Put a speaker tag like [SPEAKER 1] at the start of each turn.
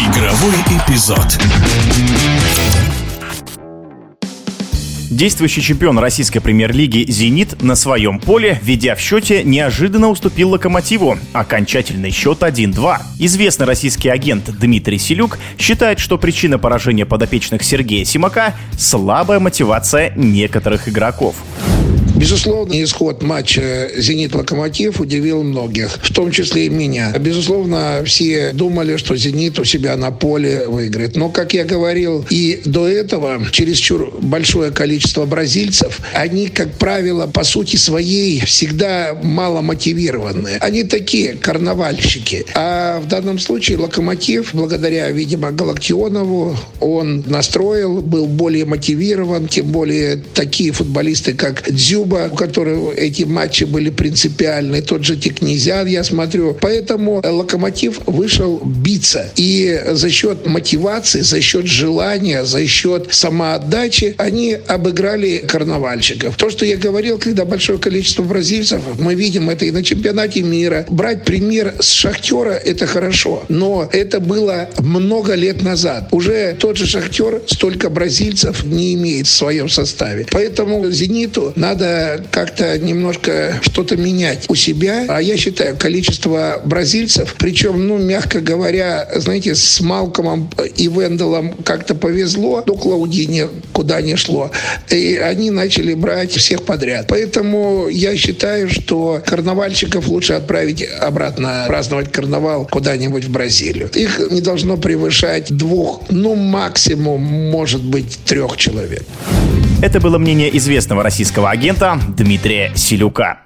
[SPEAKER 1] Игровой эпизод.
[SPEAKER 2] Действующий чемпион российской премьер-лиги «Зенит» на своем поле, ведя в счете, неожиданно уступил «Локомотиву». Окончательный счет 1-2. Известный российский агент Дмитрий Селюк считает, что причина поражения подопечных Сергея Симака – слабая мотивация некоторых игроков.
[SPEAKER 3] Безусловно, исход матча «Зенит-Локомотив» удивил многих, в том числе и меня. Безусловно, все думали, что «Зенит» у себя на поле выиграет. Но, как я говорил и до этого, чересчур большое количество бразильцев, они, как правило, по сути своей всегда мало мотивированные. Они такие карнавальщики. А в данном случае «Локомотив», благодаря, видимо, Галактионову, он настроил, был более мотивирован, тем более такие футболисты, как Дзюб, клуба, у которого эти матчи были принципиальны, тот же Текнезян, я смотрю. Поэтому Локомотив вышел биться. И за счет мотивации, за счет желания, за счет самоотдачи они обыграли карнавальщиков. То, что я говорил, когда большое количество бразильцев, мы видим это и на чемпионате мира. Брать пример с Шахтера – это хорошо. Но это было много лет назад. Уже тот же Шахтер столько бразильцев не имеет в своем составе. Поэтому «Зениту» как-то немножко что-то менять у себя. А я считаю, количество бразильцев, причем, ну, мягко говоря, знаете, с Малкомом и Венделом как-то повезло, до Клаудини куда не шло. И они начали брать всех подряд. Поэтому я считаю, что карнавальщиков лучше отправить обратно праздновать карнавал куда-нибудь в Бразилию. Их не должно превышать двух, ну, максимум, может быть, трех человек.
[SPEAKER 2] Это было мнение известного российского агента Дмитрия Селюка.